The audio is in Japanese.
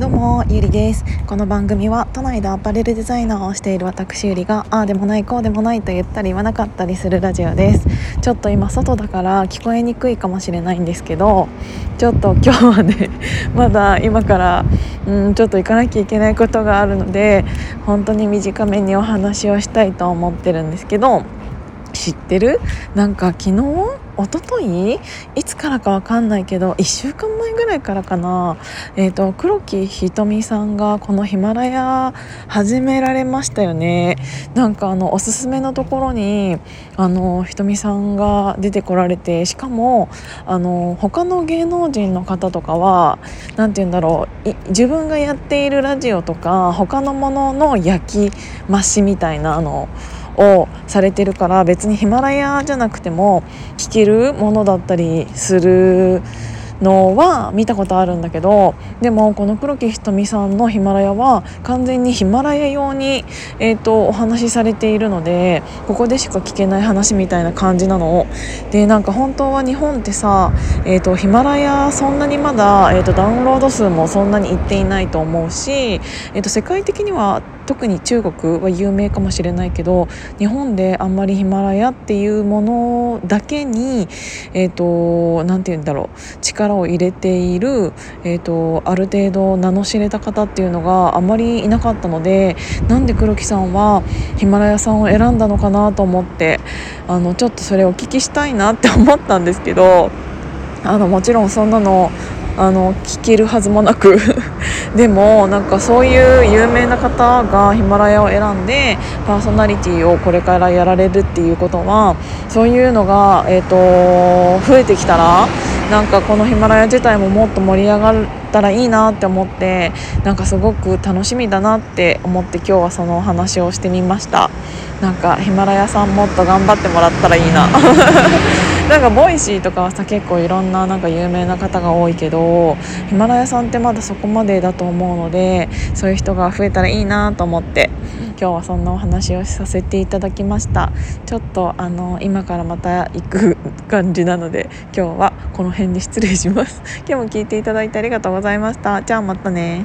どうもゆりです。この番組は都内でアパレルデザイナーをしている私ゆりがああでもないこうでもないと言ったり言わなかったりするラジオです。ちょっと今外だから聞こえにくいかもしれないんですけどちょっと今日はね まだ今からうんちょっと行かなきゃいけないことがあるので本当に短めにお話をしたいと思ってるんですけど知ってる？なんか昨日一昨日？いつからかわかんないけど1週間前ぐらいからかな、えーと、黒木ひとみさんがこのヒマラヤ始められましたよね。なんかあのおすすめのところにあのひとみさんが出てこられてしかもあの他の芸能人の方とかは何て言うんだろう自分がやっているラジオとか他のものの焼き増しみたいなあのをされてるから別にヒマラヤじゃなくても聞けるものだったりするのは見たことあるんだけどでもこの黒木ひとみさんのヒマラヤは完全にヒマラヤ用に、えーと、お話しされているのでここでしか聞けない話みたいな感じなの。でなんか本当は日本ってさ、えーと、ヒマラヤそんなにまだ、えーと、ダウンロード数もそんなにいっていないと思うし、えー、と世界的には特に中国は有名かもしれないけど日本であんまりヒマラヤっていうものだけにえっ、ー、と何て言うんだろう力を入れている、えーと、ある程度名の知れた方っていうのがあまりいなかったのでなんで黒木さんはヒマラヤさんを選んだのかなと思ってあのちょっとそれをお聞きしたいなって思ったんですけどあのもちろんそんなのあの聞けるはずもなくでもなんかそういう有名な方がヒマラヤを選んでパーソナリティをこれからやられるっていうことはそういうのが、えーと、増えてきたらなんかこのヒマラヤ自体ももっと盛り上がったらいいなって思ってなんかすごく楽しみだなって思って今日はそのお話をしてみました。なんかヒマラヤさんもっと頑張ってもらったらいいな。なんか Voicy とかはさ結構いろんななんか有名な方が多いけどヒマラヤさんってまだそこまでだと思うのでそういう人が増えたらいいなと思って今日はそんなお話をさせていただきました。ちょっとあの今からまた行く感じなので今日はこの辺で失礼します。今日も聞いていただいてありがとうございました。じゃあまたね。